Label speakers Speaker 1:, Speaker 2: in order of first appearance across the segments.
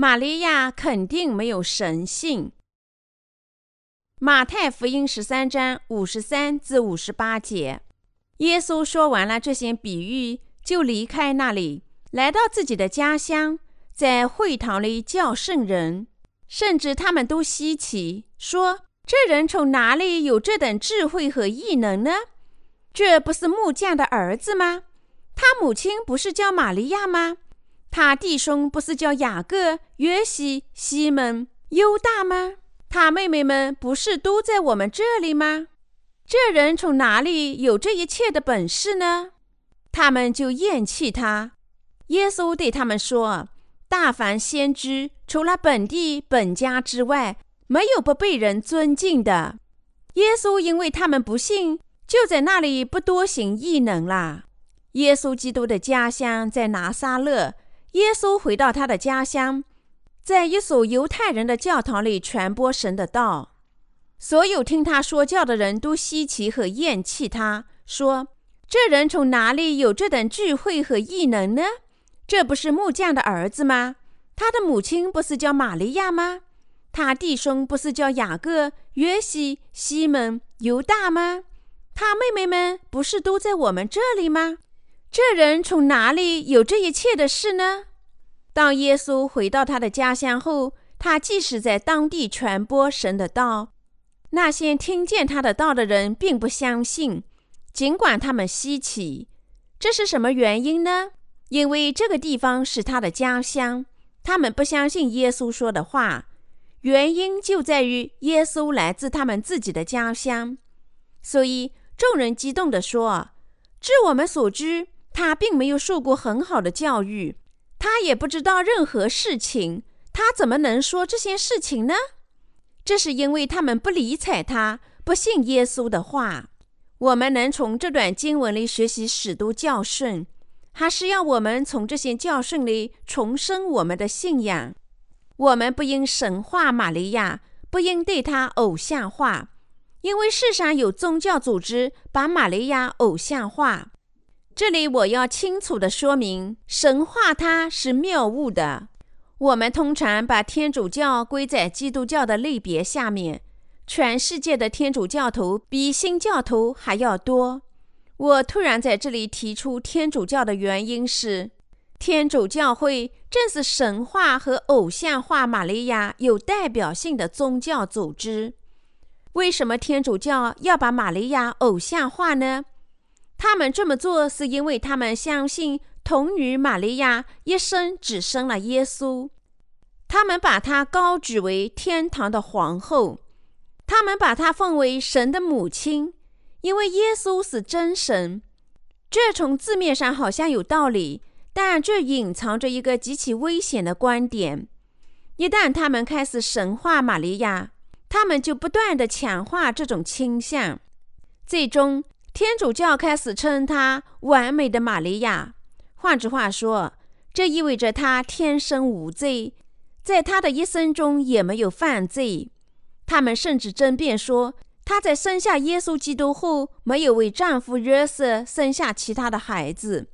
Speaker 1: 玛利亚肯定没有神性。马太福音十三章五十三至五十八节，耶稣说完了这些比喻，就离开那里，来到自己的家乡，在会堂里教圣人，甚至他们都稀奇，说：“这人从哪里有这等智慧和异能呢？这不是木匠的儿子吗？他母亲不是叫玛利亚吗？他弟兄不是叫雅各、约西、西门、犹大吗？”他妹妹们不是都在我们这里吗？这人从哪里有这一切的本事呢？他们就厌弃他。耶稣对他们说：“大凡先知，除了本地本家之外，没有不被人尊敬的。”耶稣因为他们不信，就在那里不多行异能啦。耶稣基督的家乡在拿撒勒。耶稣回到他的家乡。在一所犹太人的教堂里传播神的道，所有听他说教的人都稀奇和厌弃他，说：“这人从哪里有这等智慧和异能呢？这不是木匠的儿子吗？他的母亲不是叫玛利亚吗？他弟兄不是叫雅各、约西、西门、犹大吗？他妹妹们不是都在我们这里吗？这人从哪里有这一切的事呢？”当耶稣回到他的家乡后，他即使在当地传播神的道，那些听见他的道的人并不相信，尽管他们稀奇。这是什么原因呢？因为这个地方是他的家乡，他们不相信耶稣说的话。原因就在于耶稣来自他们自己的家乡，所以众人激动地说：“据我们所知，他并没有受过很好的教育。”他也不知道任何事情，他怎么能说这些事情呢？这是因为他们不理睬他，不信耶稣的话。我们能从这段经文里学习许多教训，还是要我们从这些教训里重生我们的信仰。我们不应神化玛利亚，不应对她偶像化，因为世上有宗教组织把玛利亚偶像化。这里我要清楚地说明，神话它是谬误的。我们通常把天主教归在基督教的类别下面。全世界的天主教徒比新教徒还要多。我突然在这里提出天主教的原因是，天主教会正是神话和偶像化玛利亚有代表性的宗教组织。为什么天主教要把玛利亚偶像化呢？他们这么做是因为他们相信童女玛利亚一生只生了耶稣，他们把她高举为天堂的皇后，他们把她奉为神的母亲，因为耶稣是真神。这从字面上好像有道理，但这隐藏着一个极其危险的观点：一旦他们开始神化玛利亚，他们就不断地强化这种倾向，最终。天主教开始称她完美的玛利亚，换句话说，这意味着她天生无罪，在她的一生中也没有犯罪。他们甚至争辩说，她在生下耶稣基督后，没有为丈夫约瑟生下其他的孩子。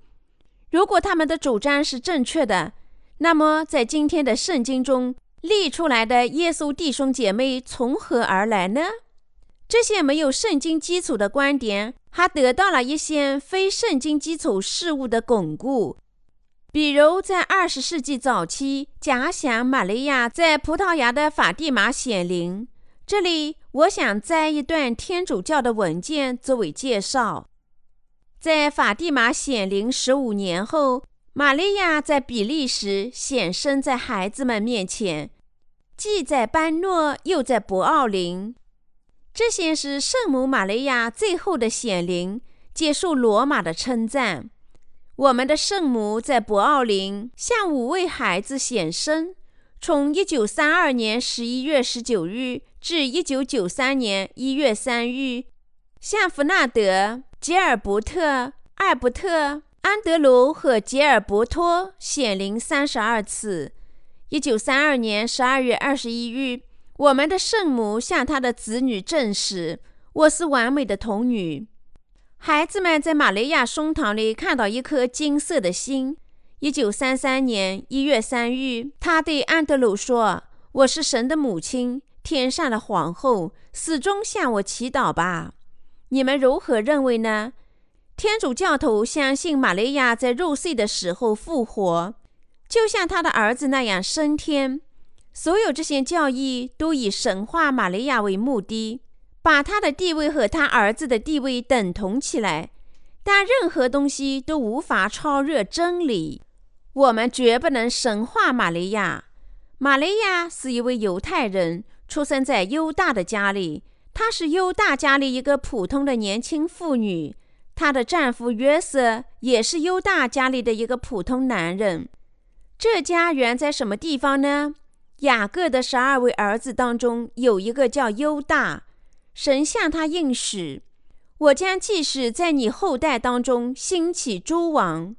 Speaker 1: 如果他们的主张是正确的，那么在今天的圣经中立出来的耶稣弟兄姐妹从何而来呢？这些没有圣经基础的观点，还得到了一些非圣经基础事物的巩固。比如，在二十世纪早期，假想玛利亚在葡萄牙的法蒂玛显灵。这里，我想摘一段天主教的文件作为介绍。在法蒂玛显灵十五年后，玛利亚在比利时显身在孩子们面前，既在班诺，又在博奥林。这些是圣母玛利亚最后的显灵，接受罗马的称赞。我们的圣母在博奥林向五位孩子显身，从一九三二年十一月十九日至一九九三年一月三日，向弗纳德、吉尔伯特、艾伯特、安德鲁和吉尔伯托显灵三十二次。一九三二年十二月二十一日。我们的圣母向她的子女证实：“我是完美的童女。”孩子们在玛利亚胸膛里看到一颗金色的心，一九三三年一月三日，他对安德鲁说：“我是神的母亲，天上的皇后，始终向我祈祷吧。你们如何认为呢？”天主教徒相信玛利亚在入睡的时候复活，就像他的儿子那样升天。所有这些教义都以神化玛利亚为目的，把她的地位和他儿子的地位等同起来。但任何东西都无法超越真理。我们绝不能神化玛利亚。玛利亚是一位犹太人，出生在犹大的家里。她是犹大家里一个普通的年轻妇女。她的丈夫约瑟也是犹大家里的一个普通男人。这家原在什么地方呢？雅各的十二位儿子当中有一个叫犹大。神向他应许：“我将继续在你后代当中兴起诸王。”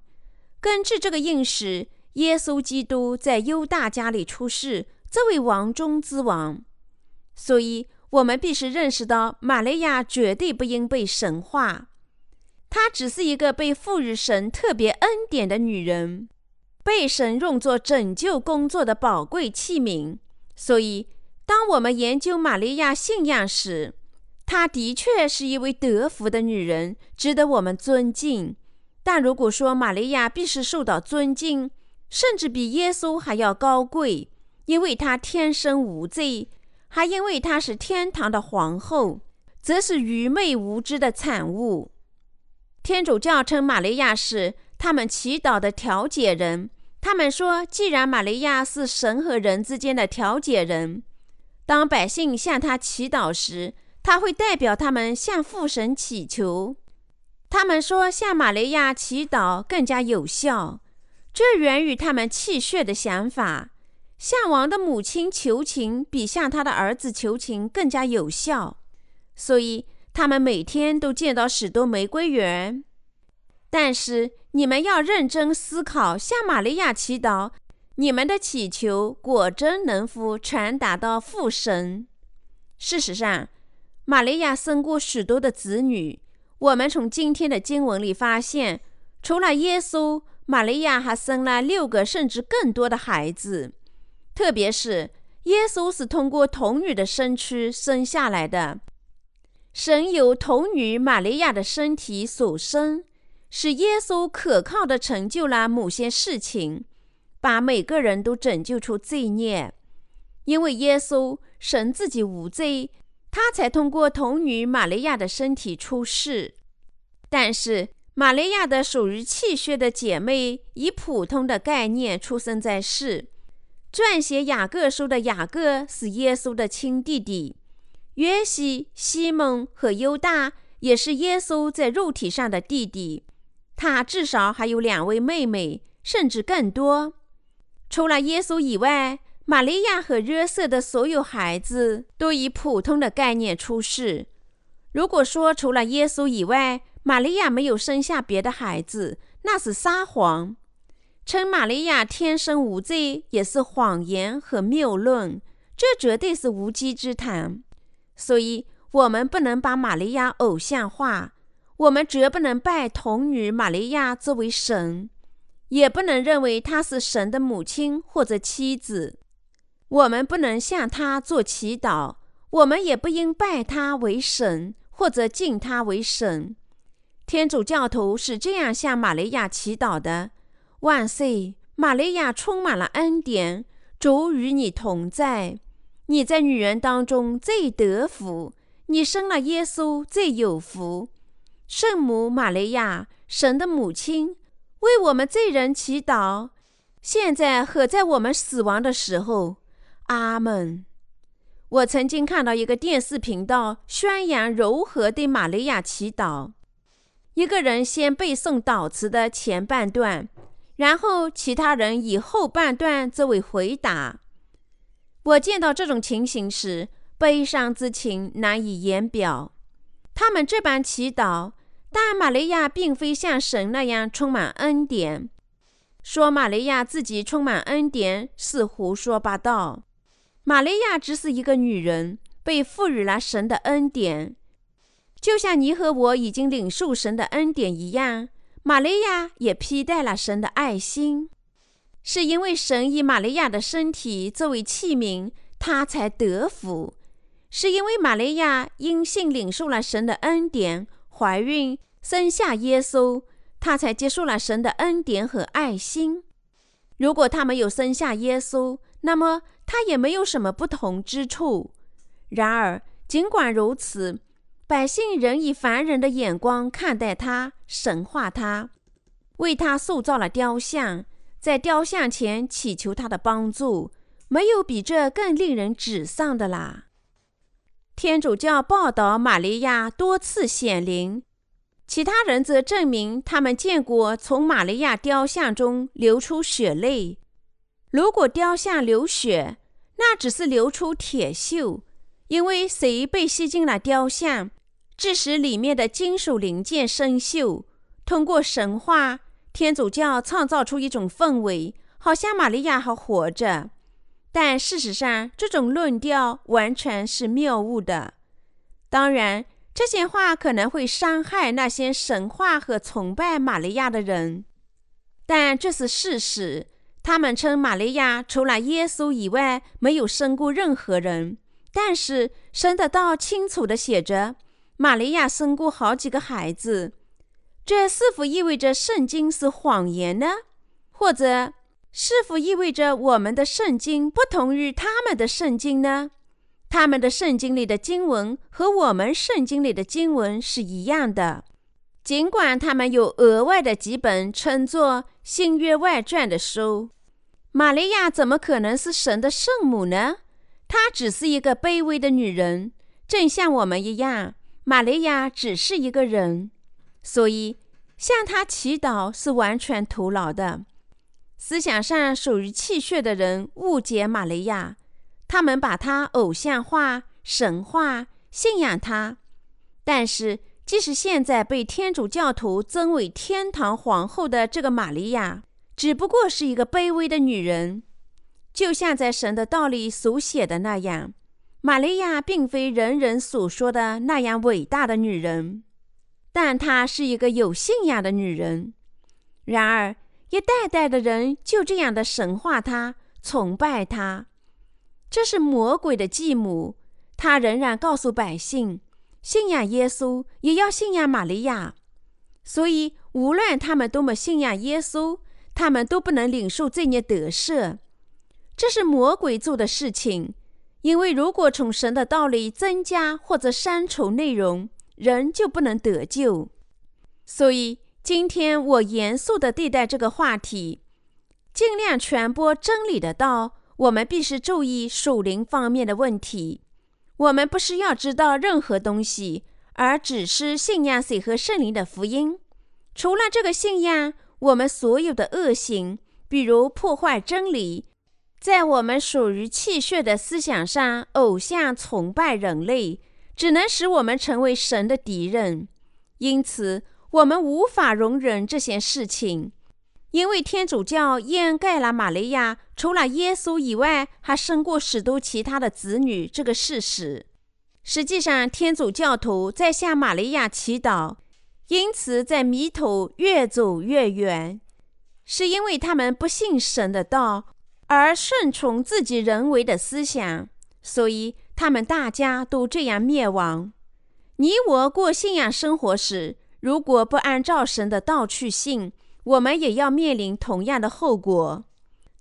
Speaker 1: 根据这个应许，耶稣基督在犹大家里出世，这位王中之王。所以，我们必须认识到，玛利亚绝对不应被神化。她只是一个被赋予神特别恩典的女人，被神用作拯救工作的宝贵器皿。所以，当我们研究玛利亚信仰时，她的确是一位得福的女人，值得我们尊敬。但如果说玛利亚必须受到尊敬，甚至比耶稣还要高贵，因为她天生无罪，还因为她是天堂的皇后，则是愚昧无知的产物。天主教称玛利亚是他们祈祷的调解人。他们说，既然玛利亚是神和人之间的调解人，当百姓向他祈祷时，他会代表他们向父神祈求。他们说，向玛利亚祈祷更加有效，这源于他们气血的想法。向王的母亲求情比向他的儿子求情更加有效，所以。他们每天都见到许多玫瑰园，但是你们要认真思考，向玛利亚祈祷，你们的祈求果真能否传达到父神？事实上，玛利亚生过许多的子女。我们从今天的经文里发现，除了耶稣，玛利亚还生了六个甚至更多的孩子。特别是耶稣是通过童女的身躯生下来的。神由童女玛利亚的身体所生，使耶稣可靠的成就了某些事情，把每个人都拯救出罪孽。因为耶稣神自己无罪，他才通过童女玛利亚的身体出世。但是玛利亚的属于气血的姐妹以普通的概念出生在世。撰写雅各书的雅各是耶稣的亲弟弟。约西、西蒙和犹大也是耶稣在肉体上的弟弟，他至少还有两位妹妹，甚至更多。除了耶稣以外，玛利亚和约瑟的所有孩子都以普通的概念出世。如果说除了耶稣以外，玛利亚没有生下别的孩子，那是撒谎。称玛利亚天生无罪也是谎言和谬论，这绝对是无稽之谈。所以，我们不能把玛利亚偶像化，我们绝不能拜童女玛利亚作为神，也不能认为她是神的母亲或者妻子。我们不能向她做祈祷，我们也不应拜她为神或者敬她为神。天主教徒是这样向玛利亚祈祷的：“万岁，玛利亚充满了恩典，主与你同在。”你在女人当中最得福，你生了耶稣最有福。圣母玛利亚，神的母亲，为我们罪人祈祷，现在和在我们死亡的时候。阿门。我曾经看到一个电视频道宣扬如何对玛利亚祈祷。一个人先背诵祷词的前半段，然后其他人以后半段作为回答。我见到这种情形时，悲伤之情难以言表。他们这般祈祷，但玛利亚并非像神那样充满恩典。说玛利亚自己充满恩典是胡说八道。玛利亚只是一个女人，被赋予了神的恩典，就像你和我已经领受神的恩典一样。玛利亚也披戴了神的爱心。是因为神以玛利亚的身体作为器皿，她才得福；是因为玛利亚因信领受了神的恩典，怀孕生下耶稣，他才接受了神的恩典和爱心。如果他没有生下耶稣，那么他也没有什么不同之处。然而，尽管如此，百姓仍以凡人的眼光看待他，神化他，为他塑造了雕像。在雕像前祈求他的帮助，没有比这更令人沮丧的啦。天主教报道玛利亚多次显灵，其他人则证明他们见过从玛利亚雕像中流出血泪。如果雕像流血，那只是流出铁锈，因为谁被吸进了雕像，致使里面的金属零件生锈。通过神话。天主教创造出一种氛围，好像玛利亚还活着，但事实上，这种论调完全是谬误的。当然，这些话可能会伤害那些神话和崇拜玛利亚的人，但这是事实。他们称玛利亚除了耶稣以外没有生过任何人，但是神的道清楚地写着，玛利亚生过好几个孩子。这是否意味着圣经是谎言呢？或者是否意味着我们的圣经不同于他们的圣经呢？他们的圣经里的经文和我们圣经里的经文是一样的，尽管他们有额外的几本称作新约外传的书。玛利亚怎么可能是神的圣母呢？她只是一个卑微的女人，正像我们一样。玛利亚只是一个人。所以，向她祈祷是完全徒劳的。思想上属于气血的人误解玛利亚，他们把她偶像化、神化，信仰她。但是，即使现在被天主教徒尊为天堂皇后的这个玛利亚，只不过是一个卑微的女人，就像在神的道里所写的那样，玛利亚并非人人所说的那样伟大的女人。但她是一个有信仰的女人。然而，一代代的人就这样的神化她、崇拜她，这是魔鬼的继母。他仍然告诉百姓，信仰耶稣也要信仰玛利亚。所以，无论他们多么信仰耶稣，他们都不能领受罪孽得赦。这是魔鬼做的事情。因为如果从神的道理增加或者删除内容，人就不能得救，所以今天我严肃地对待这个话题，尽量传播真理的道。我们必须注意属灵方面的问题。我们不是要知道任何东西，而只是信仰水和圣灵的福音。除了这个信仰，我们所有的恶行，比如破坏真理，在我们属于气血的思想上，偶像崇拜人类。只能使我们成为神的敌人，因此我们无法容忍这些事情，因为天主教掩盖了玛利亚除了耶稣以外还生过许多其他的子女这个事实。实际上，天主教徒在向玛利亚祈祷，因此在迷途越走越远，是因为他们不信神的道，而顺从自己人为的思想，所以。他们大家都这样灭亡。你我过信仰生活时，如果不按照神的道去信，我们也要面临同样的后果。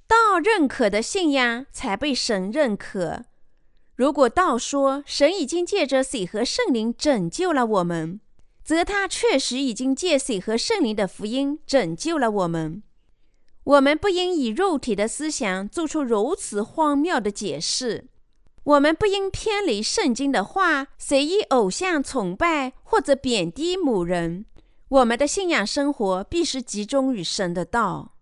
Speaker 1: 道认可的信仰才被神认可。如果道说神已经借着水和圣灵拯救了我们，则他确实已经借水和圣灵的福音拯救了我们。我们不应以肉体的思想做出如此荒谬的解释。我们不应偏离圣经的话，随意偶像崇拜或者贬低某人。我们的信仰生活必须集中于神的道。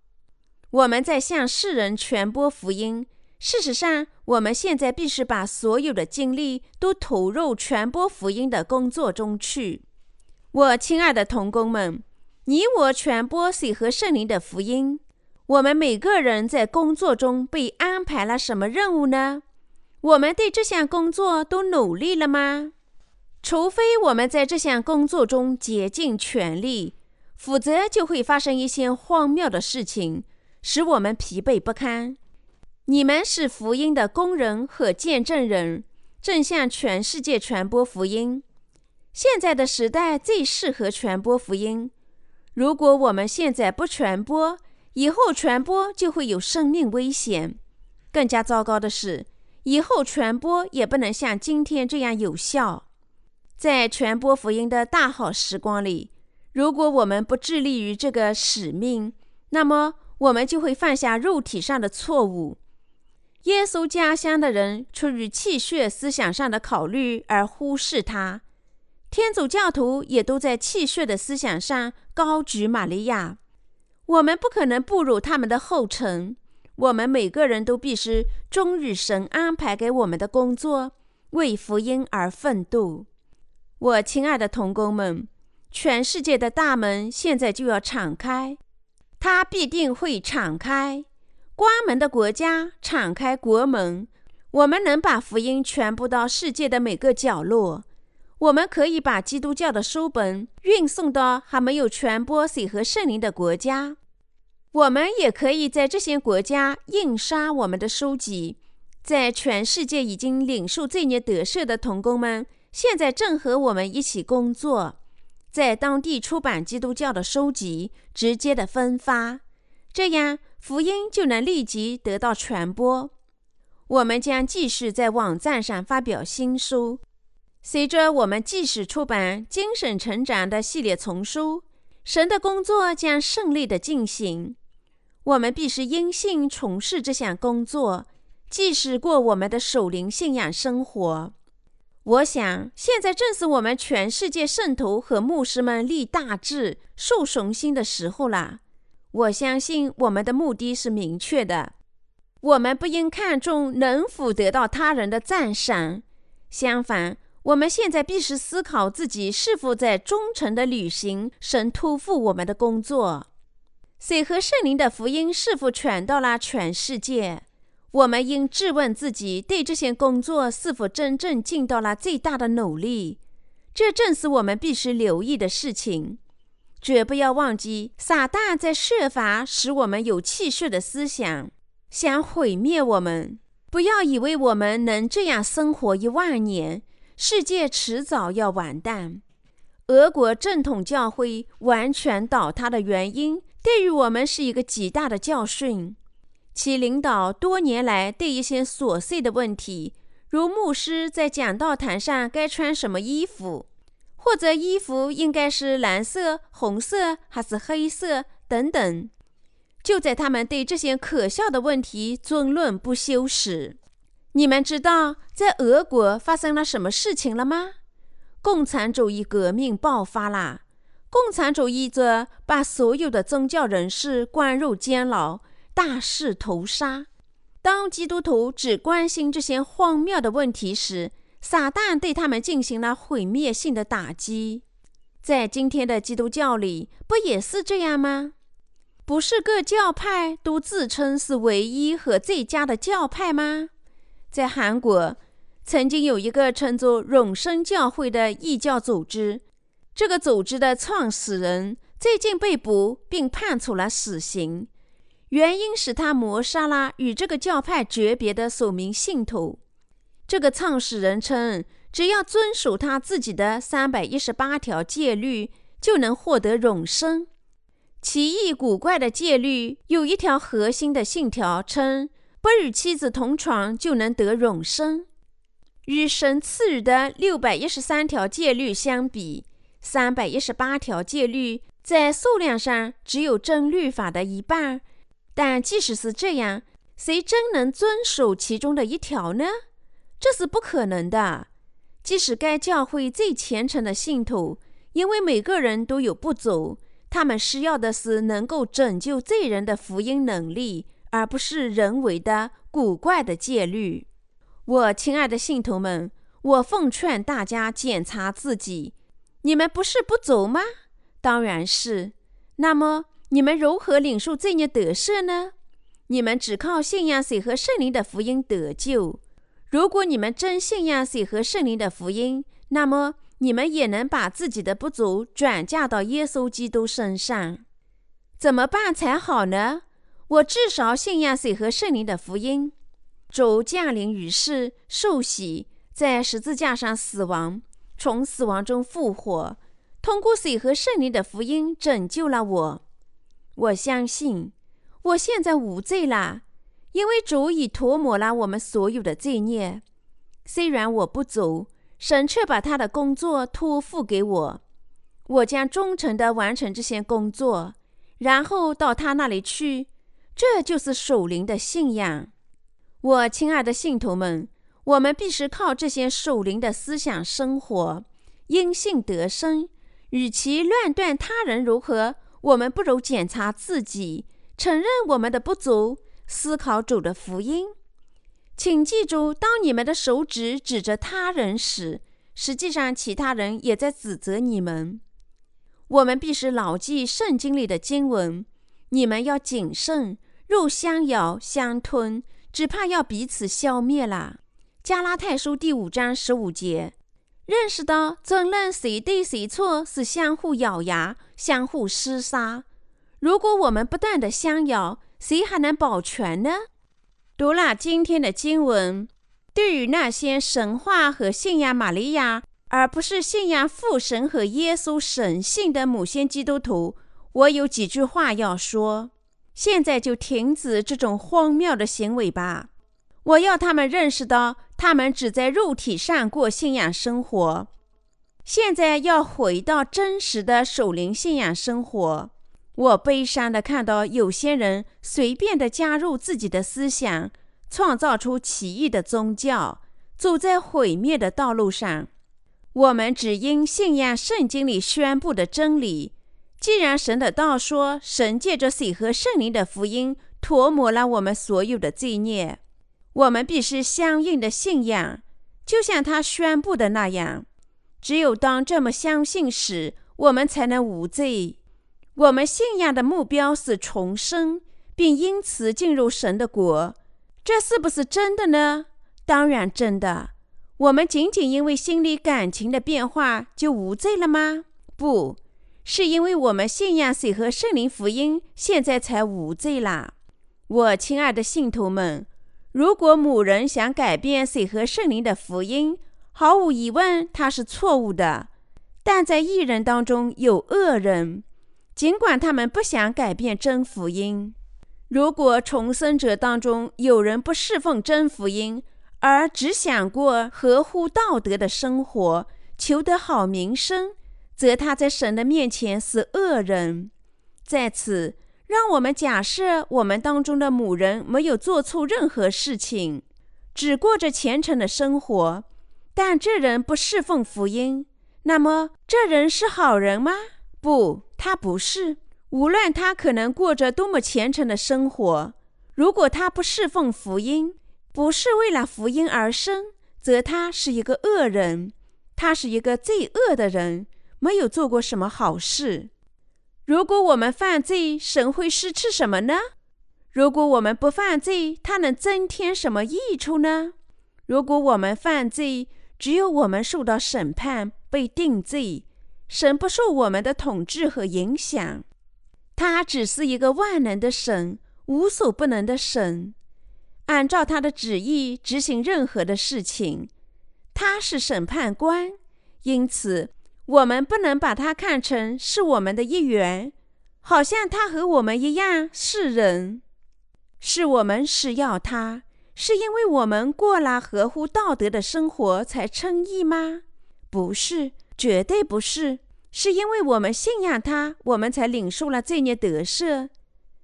Speaker 1: 我们在向世人传播福音。事实上，我们现在必须把所有的精力都投入传播福音的工作中去。我亲爱的同工们，你我传播水和圣灵的福音。我们每个人在工作中被安排了什么任务呢？我们对这项工作都努力了吗？除非我们在这项工作中竭尽全力，否则就会发生一些荒谬的事情，使我们疲惫不堪。你们是福音的工人和见证人，正向全世界传播福音。现在的时代最适合传播福音。如果我们现在不传播，以后传播就会有生命危险。更加糟糕的是，以后传播也不能像今天这样有效。在传播福音的大好时光里，如果我们不致力于这个使命，那么我们就会犯下肉体上的错误。耶稣家乡的人出于气血思想上的考虑而忽视他，天主教徒也都在气血的思想上高举玛利亚。我们不可能步入他们的后尘。我们每个人都必须忠于神安排给我们的工作，为福音而奋斗。我亲爱的同工们，全世界的大门现在就要敞开，它必定会敞开。关门的国家敞开国门，我们能把福音传播到世界的每个角落。我们可以把基督教的书本运送到还没有传播水和圣灵的国家。我们也可以在这些国家印刷我们的书籍。在全世界已经领受罪孽得赦的童工们，现在正和我们一起工作，在当地出版基督教的书籍，直接的分发，这样。福音就能立即得到传播。我们将继续在网站上发表新书。随着我们继续出版精神成长的系列丛书，神的工作将顺利的进行。我们必须因信从事这项工作，继续过我们的守灵信仰生活。我想，现在正是我们全世界圣徒和牧师们立大志、树雄心的时候了。我相信我们的目的是明确的。我们不应看重能否得到他人的赞赏，相反，我们现在必须思考自己是否在忠诚地履行神托付我们的工作。水和圣灵的福音是否传到了全世界？我们应质问自己，对这些工作是否真正尽到了最大的努力？这正是我们必须留意的事情。绝不要忘记，撒旦在设法使我们有气血的思想，想毁灭我们。不要以为我们能这样生活一万年，世界迟早要完蛋。俄国正统教会完全倒塌的原因，对于我们是一个极大的教训。其领导多年来对一些琐碎的问题，如牧师在讲道坛上该穿什么衣服。或者衣服应该是蓝色、红色还是黑色等等，就在他们对这些可笑的问题争论不休时，你们知道在俄国发生了什么事情了吗？共产主义革命爆发了，共产主义者把所有的宗教人士关入监牢，大肆屠杀。当基督徒只关心这些荒谬的问题时，撒旦对他们进行了毁灭性的打击，在今天的基督教里，不也是这样吗？不是各教派都自称是唯一和最佳的教派吗？在韩国，曾经有一个称作永生教会的异教组织，这个组织的创始人最近被捕并判处了死刑，原因是他谋杀了与这个教派诀别的数名信徒。这个创始人称，只要遵守他自己的三百一十八条戒律，就能获得永生。奇异古怪的戒律有一条核心的信条，称不与妻子同床就能得永生。与神赐予的六百一十三条戒律相比，三百一十八条戒律在数量上只有真律法的一半。但即使是这样，谁真能遵守其中的一条呢？这是不可能的。即使该教会最虔诚的信徒，因为每个人都有不足，他们需要的是能够拯救罪人的福音能力，而不是人为的古怪的戒律。我亲爱的信徒们，我奉劝大家检查自己：你们不是不足吗？当然是。那么你们如何领受罪孽得赦呢？你们只靠信仰水和圣灵的福音得救。如果你们真信仰水和圣灵的福音，那么你们也能把自己的不足转嫁到耶稣基督身上。怎么办才好呢？我至少信仰水和圣灵的福音。主降临于世，受洗，在十字架上死亡，从死亡中复活，通过水和圣灵的福音拯救了我。我相信，我现在无罪了，因为主已涂抹了我们所有的罪孽。虽然我不走，神却把他的工作托付给我，我将忠诚地完成这些工作，然后到他那里去。这就是守灵的信仰。我亲爱的信徒们，我们必须靠这些守灵的思想生活，因信得生。与其乱断他人如何，我们不如检查自己，承认我们的不足，思考主的福音。请记住，当你们的手指指着他人时，实际上其他人也在指责你们。我们必须牢记圣经里的经文：你们要谨慎，若相咬相吞，只怕要彼此消灭了。加拉太书第五章十五节。认识到，争论谁对谁错是相互咬牙、相互厮杀。如果我们不断的相咬，谁还能保全呢？读了今天的经文，对于那些神话和信仰玛利亚，而不是信仰父神和耶稣神性的某些基督徒，我有几句话要说。现在就停止这种荒谬的行为吧！我要他们认识到，他们只在肉体上过信仰生活。现在要回到真实的守灵信仰生活。我悲伤地看到有些人随便地加入自己的思想，创造出奇异的宗教，走在毁灭的道路上。我们只应信仰圣经里宣布的真理。既然神的道说，神借着水和圣灵的福音涂抹了我们所有的罪孽，我们必须相应的信仰，就像他宣布的那样。只有当这么相信时，我们才能无罪。我们信仰的目标是重生，并因此进入神的国，这是不是真的呢？当然真的。我们仅仅因为心理感情的变化就无罪了吗？不是，因为我们信仰水和圣灵福音，现在才无罪啦。我亲爱的信徒们，如果某人想改变水和圣灵的福音，毫无疑问他是错误的。但在异人当中有恶人。尽管他们不想改变真福音，如果重生者当中有人不侍奉真福音，而只想过合乎道德的生活，求得好名声，则他在神的面前是恶人。在此，让我们假设我们当中的某人没有做错任何事情，只过着虔诚的生活，但这人不侍奉福音，那么这人是好人吗？不。他不是，无论他可能过着多么虔诚的生活，如果他不侍奉福音，不是为了福音而生，则他是一个恶人，他是一个罪恶的人，没有做过什么好事。如果我们犯罪，神会失去什么呢？如果我们不犯罪，他能增添什么益处呢？如果我们犯罪，只有我们受到审判，被定罪。神不受我们的统治和影响，他只是一个万能的神，无所不能的神，按照他的旨意执行任何的事情。他是审判官，因此我们不能把他看成是我们的一员，好像他和我们一样是人。是我们是要他，是因为我们过了合乎道德的生活才称义吗？不是，绝对不是。是因为我们信仰他，我们才领受了罪孽得赦；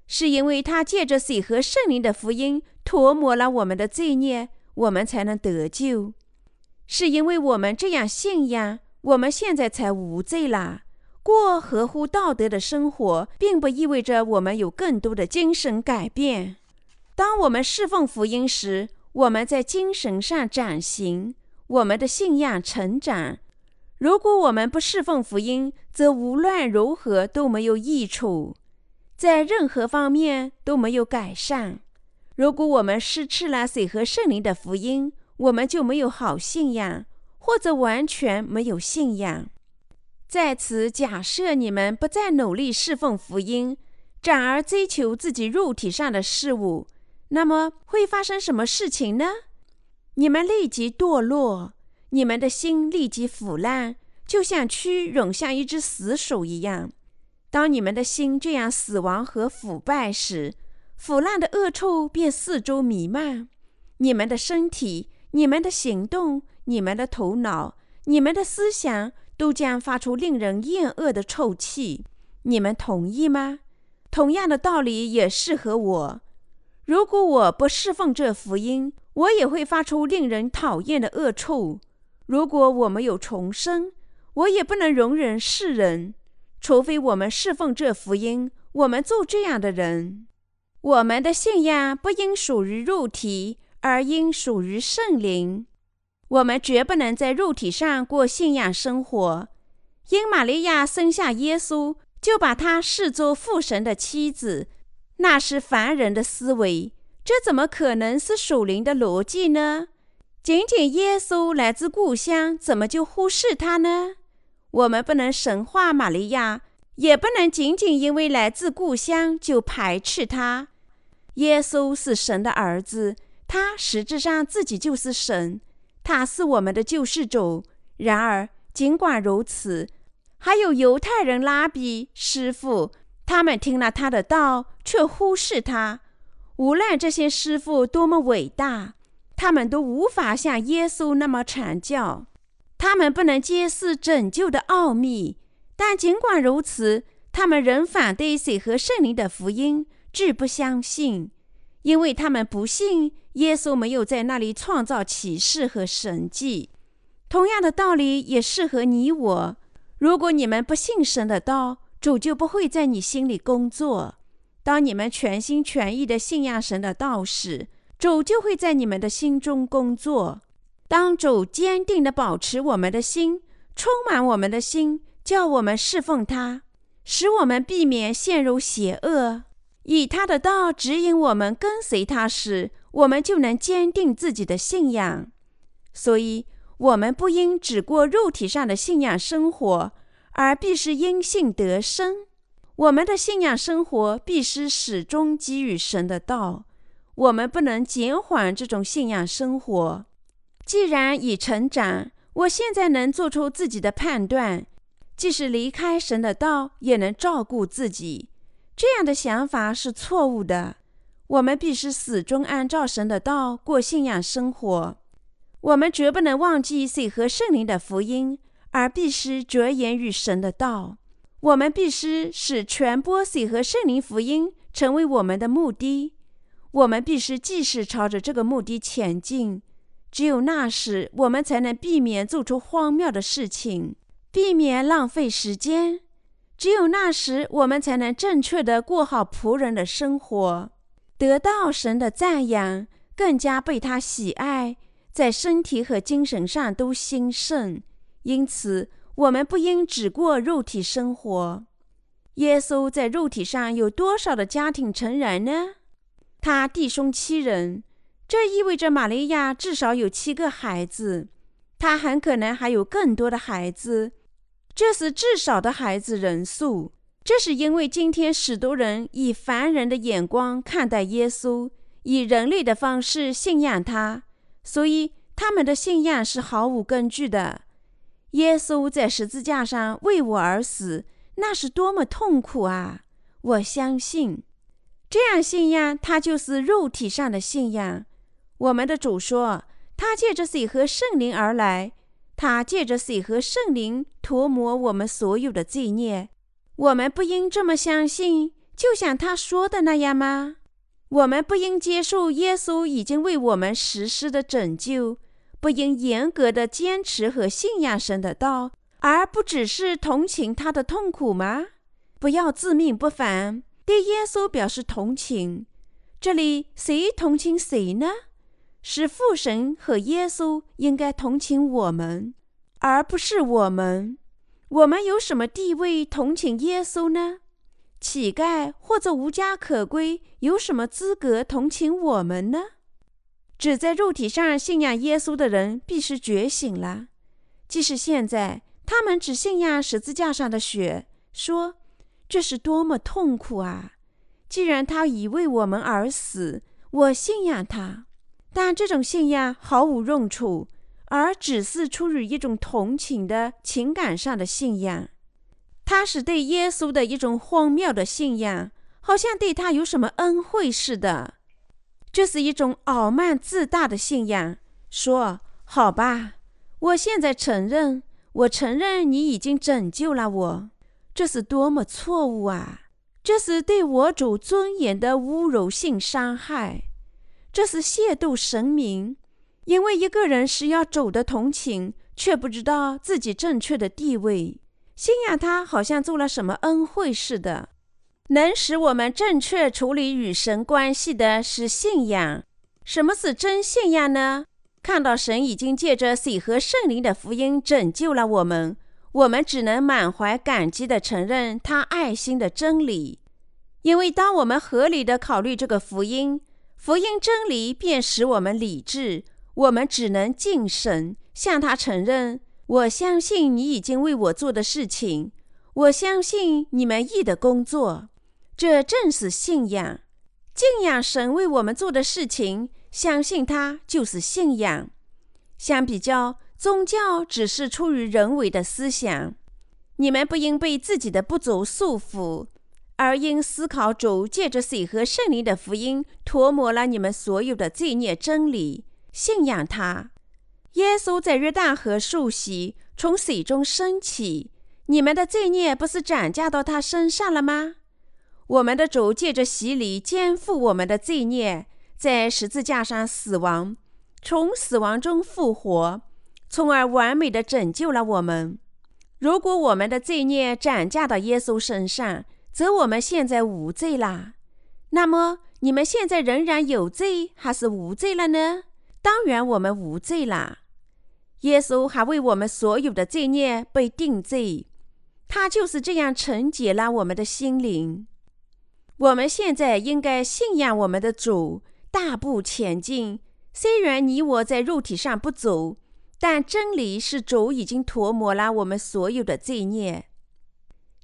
Speaker 1: 是因为他借着水和圣灵的福音涂抹了我们的罪孽，我们才能得救；是因为我们这样信仰，我们现在才无罪啦。过合乎道德的生活，并不意味着我们有更多的精神改变。当我们侍奉福音时，我们在精神上长型，我们的信仰成长。如果我们不侍奉福音，则无论如何都没有益处，在任何方面都没有改善。如果我们失去了水和圣灵的福音，我们就没有好信仰，或者完全没有信仰。在此假设你们不再努力侍奉福音，转而追求自己肉体上的事物，那么会发生什么事情呢？你们立即堕落，你们的心立即腐烂，就像蛆涌向一只死鼠一样。当你们的心这样死亡和腐败时，腐烂的恶臭便四周弥漫。你们的身体、你们的行动、你们的头脑、你们的思想都将发出令人厌恶的臭气。你们同意吗？同样的道理也适合我。如果我不侍奉这福音，我也会发出令人讨厌的恶臭。如果我没有重生，我也不能容忍世人。除非我们侍奉这福音，我们做这样的人。我们的信仰不应属于肉体，而应属于圣灵。我们绝不能在肉体上过信仰生活。因玛利亚生下耶稣，就把他视作父神的妻子，那是凡人的思维。这怎么可能是属灵的逻辑呢？仅仅耶稣来自故乡，怎么就忽视他呢？我们不能神化玛利亚，也不能仅仅因为来自故乡就排斥他。耶稣是神的儿子，他实质上自己就是神，他是我们的救世主。然而，尽管如此，还有犹太人拉比师傅，他们听了他的道，却忽视他。无论这些师傅多么伟大，他们都无法像耶稣那么传教。他们不能揭示拯救的奥秘，但尽管如此，他们仍反对水和圣灵的福音，拒不相信，因为他们不信耶稣没有在那里创造启示和神迹。同样的道理也适合你我。如果你们不信神的道，主就不会在你心里工作；当你们全心全意的信仰神的道时，主就会在你们的心中工作。当主坚定地保持我们的心，充满我们的心，叫我们侍奉他，使我们避免陷入邪恶，以他的道指引我们跟随他时，我们就能坚定自己的信仰。所以，我们不应只过肉体上的信仰生活，而必是因信得生。我们的信仰生活必须始终基于神的道。我们不能减缓这种信仰生活。既然已成长，我现在能做出自己的判断，即使离开神的道，也能照顾自己。这样的想法是错误的。我们必须始终按照神的道过信仰生活。我们绝不能忘记水和圣灵的福音，而必须着眼于神的道。我们必须使传播水和圣灵福音成为我们的目的。我们必须继续朝着这个目的前进。只有那时，我们才能避免做出荒谬的事情，避免浪费时间。只有那时，我们才能正确的过好仆人的生活，得到神的赞扬，更加被他喜爱，在身体和精神上都兴盛。因此，我们不应只过肉体生活。耶稣在肉体上有多少的家庭成员呢？他弟兄七人。这意味着玛利亚至少有七个孩子，他很可能还有更多的孩子。这是至少的孩子人数。这是因为今天许多人以凡人的眼光看待耶稣，以人类的方式信仰他，所以他们的信仰是毫无根据的。耶稣在十字架上为我而死，那是多么痛苦啊！我相信，这样信仰他就是肉体上的信仰。我们的主说：“他借着水和圣灵而来，他借着水和圣灵涂抹我们所有的罪孽。我们不应这么相信，就像他说的那样吗？我们不应接受耶稣已经为我们实施的拯救，不应严格的坚持和信仰神的道，而不只是同情他的痛苦吗？不要自命不凡，对耶稣表示同情。这里谁同情谁呢？”是父神和耶稣应该同情我们，而不是我们。我们有什么地位同情耶稣呢？乞丐或者无家可归有什么资格同情我们呢？只在肉体上信仰耶稣的人必须觉醒了。即使现在他们只信仰十字架上的血，说这是多么痛苦啊！既然他已为我们而死，我信仰他。但这种信仰毫无用处，而只是出于一种同情的情感上的信仰。它是对耶稣的一种荒谬的信仰，好像对他有什么恩惠似的。这是一种傲慢自大的信仰。说好吧，我现在承认，我承认你已经拯救了我。这是多么错误啊！这是对我主尊严的侮辱性伤害，这是亵渎神明。因为一个人是要主的同情，却不知道自己正确的地位，信仰他好像做了什么恩惠似的。能使我们正确处理与神关系的是信仰。什么是真信仰呢？看到神已经借着水和圣灵的福音拯救了我们。我们只能满怀感激地承认他爱心的真理，因为当我们合理的考虑这个福音，福音真理便使我们理智。我们只能敬神，向他承认：我相信你已经为我做的事情，我相信你们义的工作，这正是信仰。敬仰神为我们做的事情，相信他就是信仰。相比较。宗教只是出于人为的思想，你们不应被自己的不足束缚，而应思考主借着水和圣灵的福音涂抹了你们所有的罪孽真理，信仰他。耶稣在约旦河受洗，从水中升起，你们的罪孽不是转嫁到他身上了吗？我们的主借着洗礼肩负我们的罪孽，在十字架上死亡，从死亡中复活。从而完美的拯救了我们。如果我们的罪孽转嫁到耶稣身上，则我们现在无罪啦。那么，你们现在仍然有罪还是无罪了呢？当然，我们无罪啦。耶稣还为我们所有的罪孽被定罪，他就是这样惩戒了我们的心灵。我们现在应该信仰我们的主，大步前进。虽然你我在肉体上不走。但真理是主已经涂抹了我们所有的罪孽，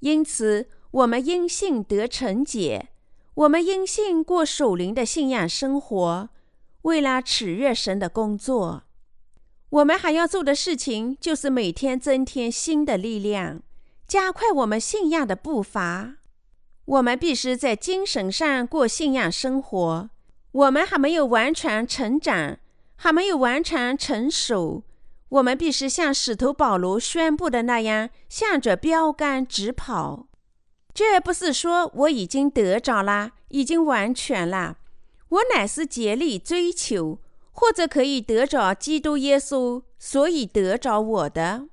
Speaker 1: 因此我们因信得惩解，我们因信过守灵的信仰生活，为了取悦神的工作。我们还要做的事情就是每天增添新的力量，加快我们信仰的步伐。我们必须在精神上过信仰生活。我们还没有完全成长，还没有完全成熟。我们必须像使徒保罗宣布的那样，向着标杆直跑。这不是说我已经得着了，已经完全了。我乃是竭力追求，或者可以得着基督耶稣，所以得着我的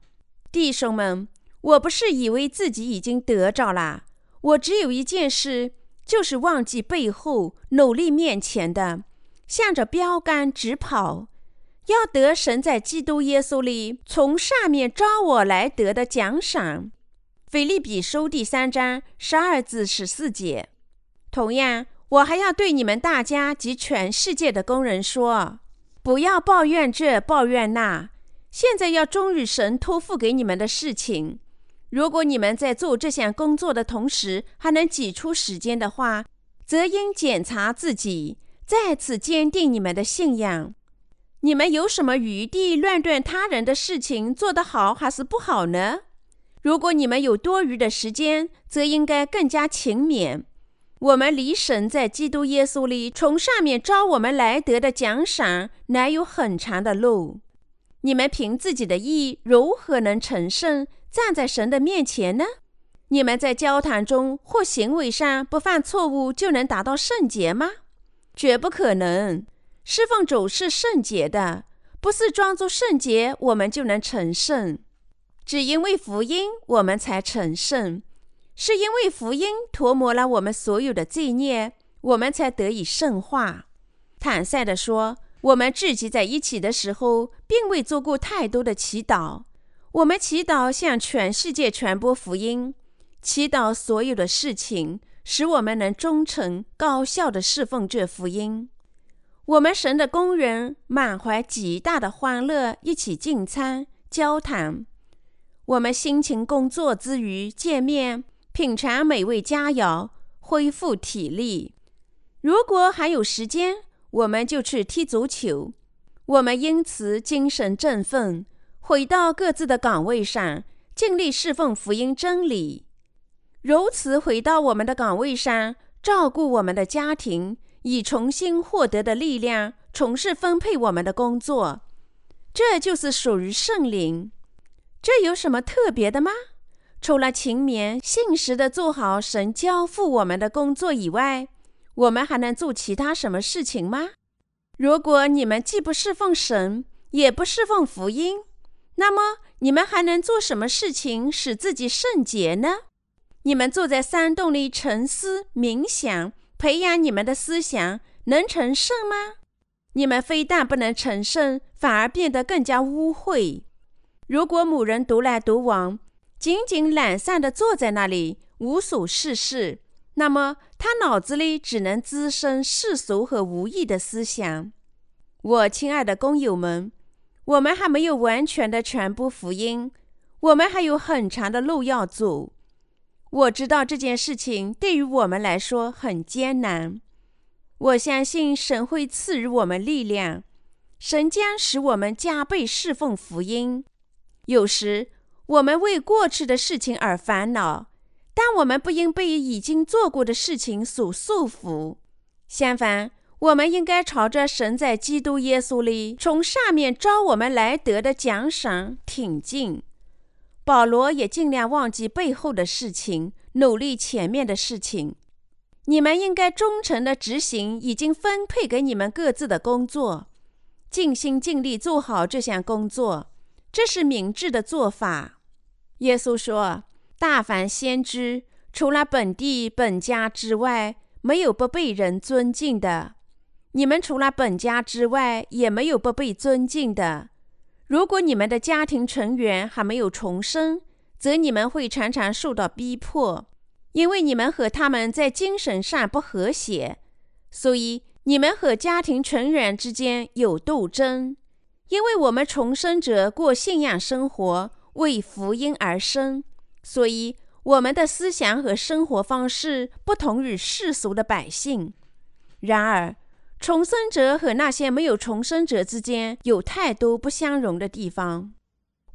Speaker 1: 弟兄们。我不是以为自己已经得着了，我只有一件事，就是忘记背后，努力面前的，向着标杆直跑。要得神在基督耶稣里从上面招我来得的奖赏，《腓利比书》第三章十二至十四节。同样，我还要对你们大家及全世界的工人说：不要抱怨这，抱怨那。现在要忠于神托付给你们的事情。如果你们在做这项工作的同时还能挤出时间的话，则应检查自己，再次坚定你们的信仰。你们有什么余地乱断他人的事情做得好还是不好呢？如果你们有多余的时间，则应该更加勤勉。我们离神在基督耶稣里从上面招我们来得的奖赏，乃有很长的路。你们凭自己的意，如何能成圣，站在神的面前呢？你们在交谈中或行为上不犯错误，就能达到圣洁吗？绝不可能。侍奉主是圣洁的，不是装作圣洁，我们就能成圣。只因为福音，我们才成圣；是因为福音涂抹了我们所有的罪孽，我们才得以圣化。坦率地说，我们聚集在一起的时候，并未做过太多的祈祷。我们祈祷向全世界传播福音，祈祷所有的事情，使我们能忠诚高效地侍奉这福音。我们神的工人满怀极大的欢乐，一起进餐、交谈。我们辛勤工作之余，见面、品尝美味佳肴，恢复体力。如果还有时间，我们就去踢足球。我们因此精神振奋，回到各自的岗位上，尽力侍奉福音真理。如此回到我们的岗位上，照顾我们的家庭，以重新获得的力量，从事分配我们的工作。这就是属于圣灵。这有什么特别的吗？除了勤勉信实的做好神交付我们的工作以外，我们还能做其他什么事情吗？如果你们既不侍奉神，也不侍奉福音，那么你们还能做什么事情使自己圣洁呢？你们坐在山洞里沉思冥想，培养你们的思想，能成圣吗？你们非但不能成圣，反而变得更加污秽。如果某人独来独往，仅仅懒散地坐在那里，无所事事。那么，他脑子里只能滋生世俗和无益的思想。我亲爱的工友们，我们还没有完全的传播福音，我们还有很长的路要走。我知道这件事情对于我们来说很艰难。我相信神会赐予我们力量，神将使我们加倍侍奉福音。有时，我们为过去的事情而烦恼。但我们不应被已经做过的事情所束缚，相反，我们应该朝着神在基督耶稣里从上面招我们来得的奖赏挺进。保罗也尽量忘记背后的事情，努力前面的事情。你们应该忠诚地执行已经分配给你们各自的工作，尽心尽力做好这项工作，这是明智的做法。耶稣说。大凡先知，除了本地本家之外，没有不被人尊敬的。你们除了本家之外，也没有不被尊敬的。如果你们的家庭成员还没有重生，则你们会常常受到逼迫，因为你们和他们在精神上不和谐，所以你们和家庭成员之间有斗争。因为我们重生者过信仰生活，为福音而生。所以，我们的思想和生活方式不同于世俗的百姓。然而，重生者和那些没有重生者之间有太多不相容的地方。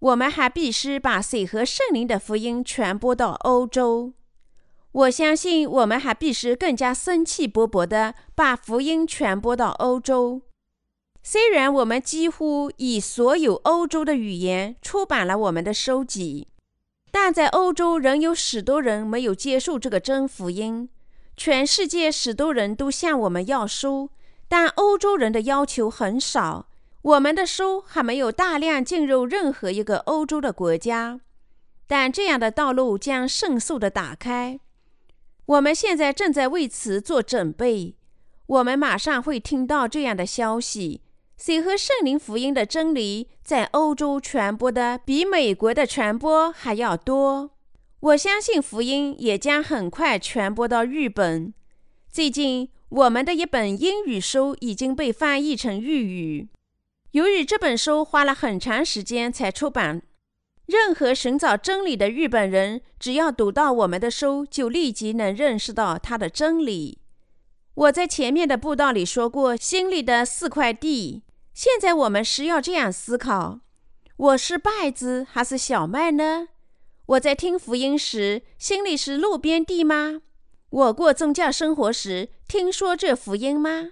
Speaker 1: 我们还必须把水和圣灵的福音传播到欧洲。我相信，我们还必须更加生气勃勃地把福音传播到欧洲。虽然我们几乎以所有欧洲的语言出版了我们的书籍。但在欧洲仍有许多人没有接受这个真福音。全世界许多人都向我们要书，但欧洲人的要求很少。我们的书还没有大量进入任何一个欧洲的国家，但这样的道路将迅速的打开。我们现在正在为此做准备。我们马上会听到这样的消息。谁和圣灵福音的真理在欧洲传播的比美国的传播还要多？我相信福音也将很快传播到日本。最近，我们的一本英语书已经被翻译成日语。由于这本书花了很长时间才出版，任何寻找真理的日本人只要读到我们的书，就立即能认识到它的真理。我在前面的布道里说过，心里的四块地。现在我们是要这样思考：我是稗子还是小麦呢？我在听福音时，心里是路边地吗？我过宗教生活时，听说这福音吗？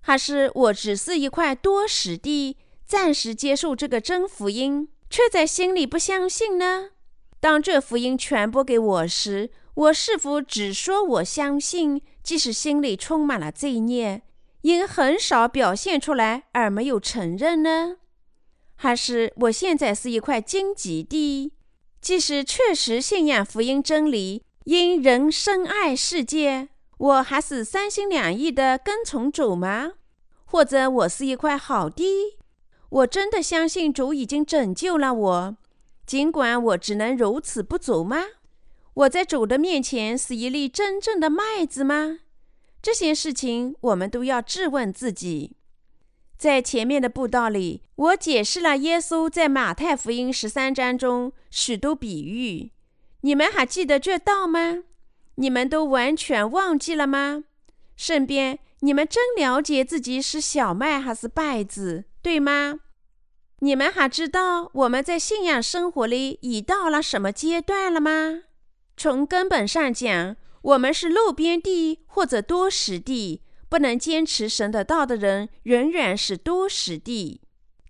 Speaker 1: 还是我只是一块多屎地，暂时接受这个真福音，却在心里不相信呢？当这福音传播给我时，我是否只说我相信，即使心里充满了罪孽？因很少表现出来而没有承认呢？还是我现在是一块荆棘地，即使确实信仰福音真理，因人深爱世界，我还是三心两意的跟从主吗？或者我是一块好地，我真的相信主已经拯救了我，尽管我只能如此不足吗？我在主的面前是一粒真正的麦子吗？这些事情，我们都要质问自己。在前面的布道里，我解释了耶稣在马太福音十三章中许多比喻。你们还记得这道吗？你们都完全忘记了吗？顺便，你们真了解自己是小麦还是稗子，对吗？你们还知道我们在信仰生活里已到了什么阶段了吗？从根本上讲，我们是路边地或者多实地，不能坚持神的道的人仍然是多实地。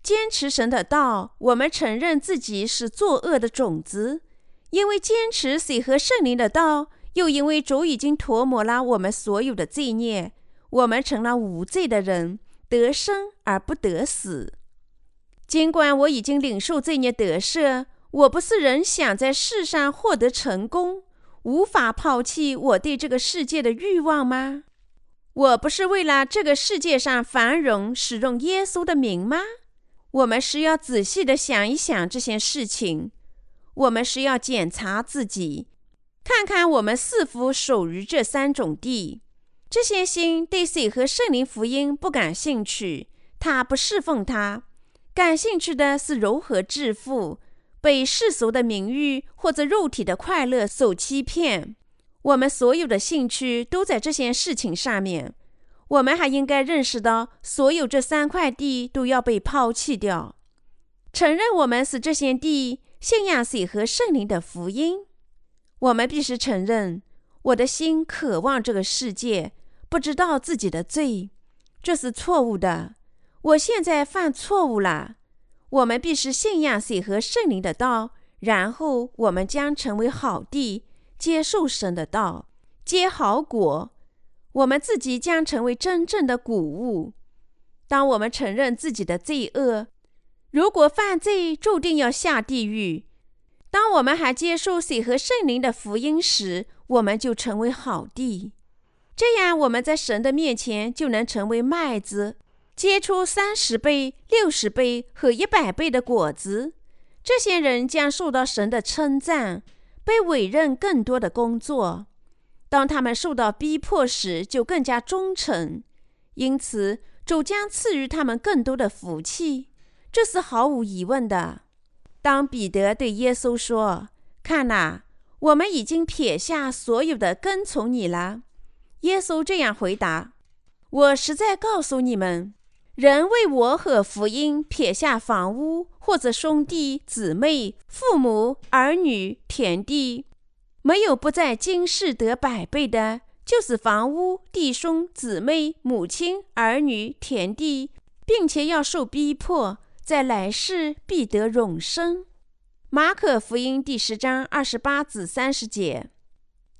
Speaker 1: 坚持神的道，我们承认自己是作恶的种子，因为坚持水和圣灵的道，又因为主已经涂抹了我们所有的罪孽，我们成了无罪的人，得生而不得死。尽管我已经领受罪孽得赦，我不是人想在世上获得成功，无法抛弃我对这个世界的欲望吗？我不是为了这个世界上繁荣使用耶稣的名吗？我们是要仔细的想一想这些事情，我们是要检查自己，看看我们是否属于这三种地。这些心对水和圣灵福音不感兴趣，他不侍奉他。感兴趣的是如何致富，被世俗的名誉或者肉体的快乐所欺骗。我们所有的兴趣都在这些事情上面。我们还应该认识到，所有这三块地都要被抛弃掉。承认我们是这些地信仰水和圣灵的福音。我们必须承认，我的心渴望这个世界，不知道自己的罪，这是错误的。我现在犯错误了。我们必须信仰水和圣灵的道，然后我们将成为好地，接受神的道，结好果。我们自己将成为真正的谷物。当我们承认自己的罪恶，如果犯罪注定要下地狱；当我们还接受水和圣灵的福音时，我们就成为好地。这样，我们在神的面前就能成为麦子。结出三十倍、六十倍和一百倍的果子，这些人将受到神的称赞，被委任更多的工作。当他们受到逼迫时，就更加忠诚，因此主将赐予他们更多的福气，这是毫无疑问的。当彼得对耶稣说：“看呐，我们已经撇下所有的跟从你了。”耶稣这样回答：“我实在告诉你们。”人为我和福音撇下房屋或者兄弟姊妹、父母儿女、田地，没有不在今世得百倍的，就是房屋、弟兄姊妹、母亲儿女、田地，并且要受逼迫，在来世必得永生。马可福音第十章二十八至三十节。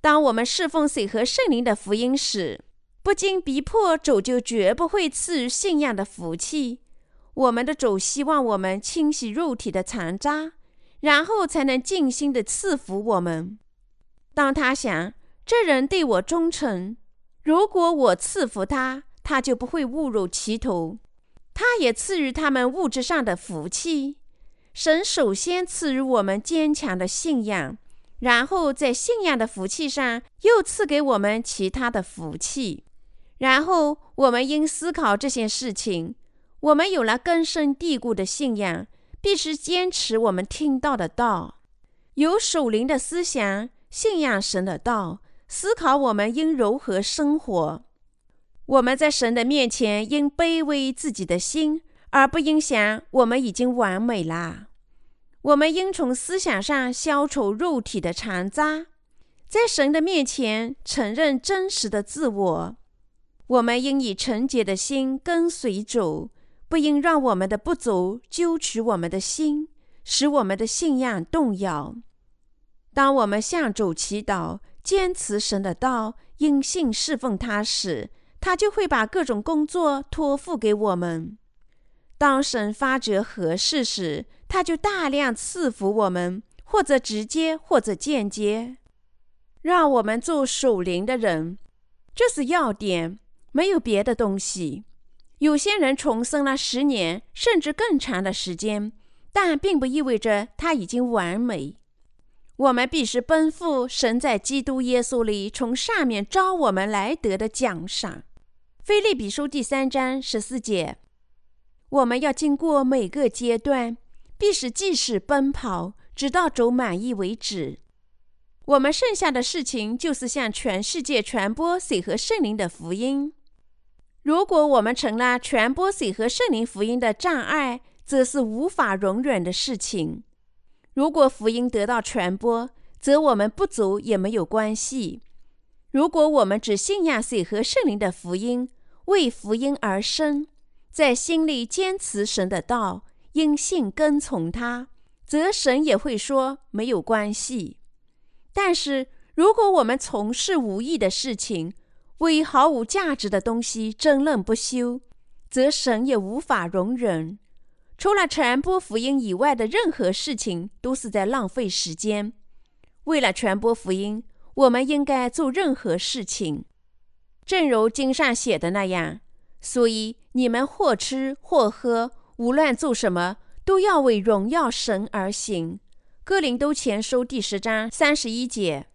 Speaker 1: 当我们侍奉水和圣灵的福音时，不经逼迫，主就绝不会赐予信仰的福气。我们的主希望我们清洗肉体的残渣，然后才能尽心的赐福我们。当他想这人对我忠诚，如果我赐福他，他就不会误入歧途。他也赐予他们物质上的福气。神首先赐予我们坚强的信仰，然后在信仰的福气上又赐给我们其他的福气。然后我们应思考这些事情。我们有了根深蒂固的信仰，必须坚持我们听到的道，有属灵的思想，信仰神的道，思考我们应如何生活。我们在神的面前应卑微自己的心，而不应想我们已经完美啦。我们应从思想上消除肉体的残渣，在神的面前承认真实的自我。我们应以纯洁的心跟随主，不应让我们的不足揪取我们的心，使我们的信仰动摇。当我们向主祈祷，坚持神的道，因信侍奉他时，他就会把各种工作托付给我们。当神发觉合适时，他就大量赐福我们，或者直接，或者间接，让我们做属灵的人。这是要点。没有别的东西。有些人重生了十年甚至更长的时间，但并不意味着他已经完美。我们必须奔赴神在基督耶稣里从上面招我们来得的奖赏。菲利比书第三章十四节。我们要经过每个阶段，必须即使奔跑，直到走满意为止。我们剩下的事情就是向全世界传播水和圣灵的福音。如果我们成了传播水和圣灵福音的障碍，则是无法容忍的事情。如果福音得到传播，则我们不足也没有关系。如果我们只信仰水和圣灵的福音，为福音而生，在心里坚持神的道，因信跟从他，则神也会说没有关系。但是，如果我们从事无益的事情，为毫无价值的东西争论不休，则神也无法容忍。除了传播福音以外的任何事情，都是在浪费时间。为了传播福音，我们应该做任何事情，正如经上写的那样。所以，你们或吃或喝，无论做什么，都要为荣耀神而行。哥林都前书第十章三十一节。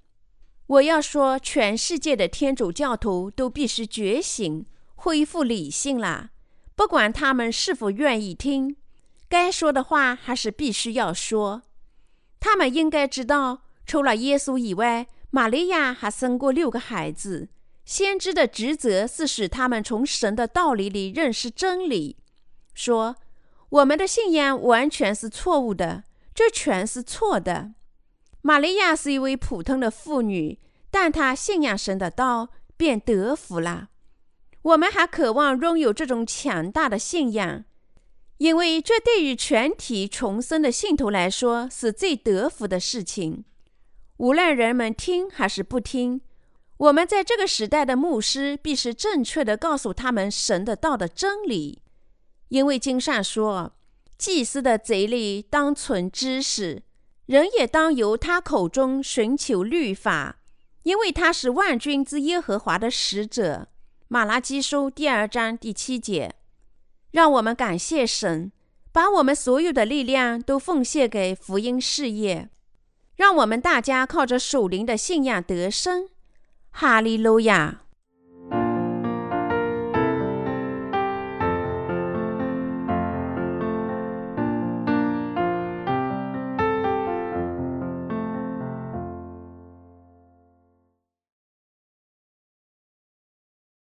Speaker 1: 我要说，全世界的天主教徒都必须觉醒，恢复理性了。不管他们是否愿意听，该说的话还是必须要说。他们应该知道，除了耶稣以外，玛利亚还生过六个孩子。先知的职责是使他们从神的道理里认识真理。说我们的信仰完全是错误的，这全是错的。玛利亚是一位普通的妇女，但她信仰神的道，便得福了。我们还渴望拥有这种强大的信仰，因为这对于全体重生的信徒来说是最得福的事情。无论人们听还是不听，我们在这个时代的牧师必须正确的告诉他们神的道的真理，因为经上说，祭司的嘴里当存知识。人也当由他口中寻求律法，因为他是万军之耶和华的使者。马拉基书第二章第七节。让我们感谢神，把我们所有的力量都奉献给福音事业，让我们大家靠着属灵的信仰得生。哈利路亚。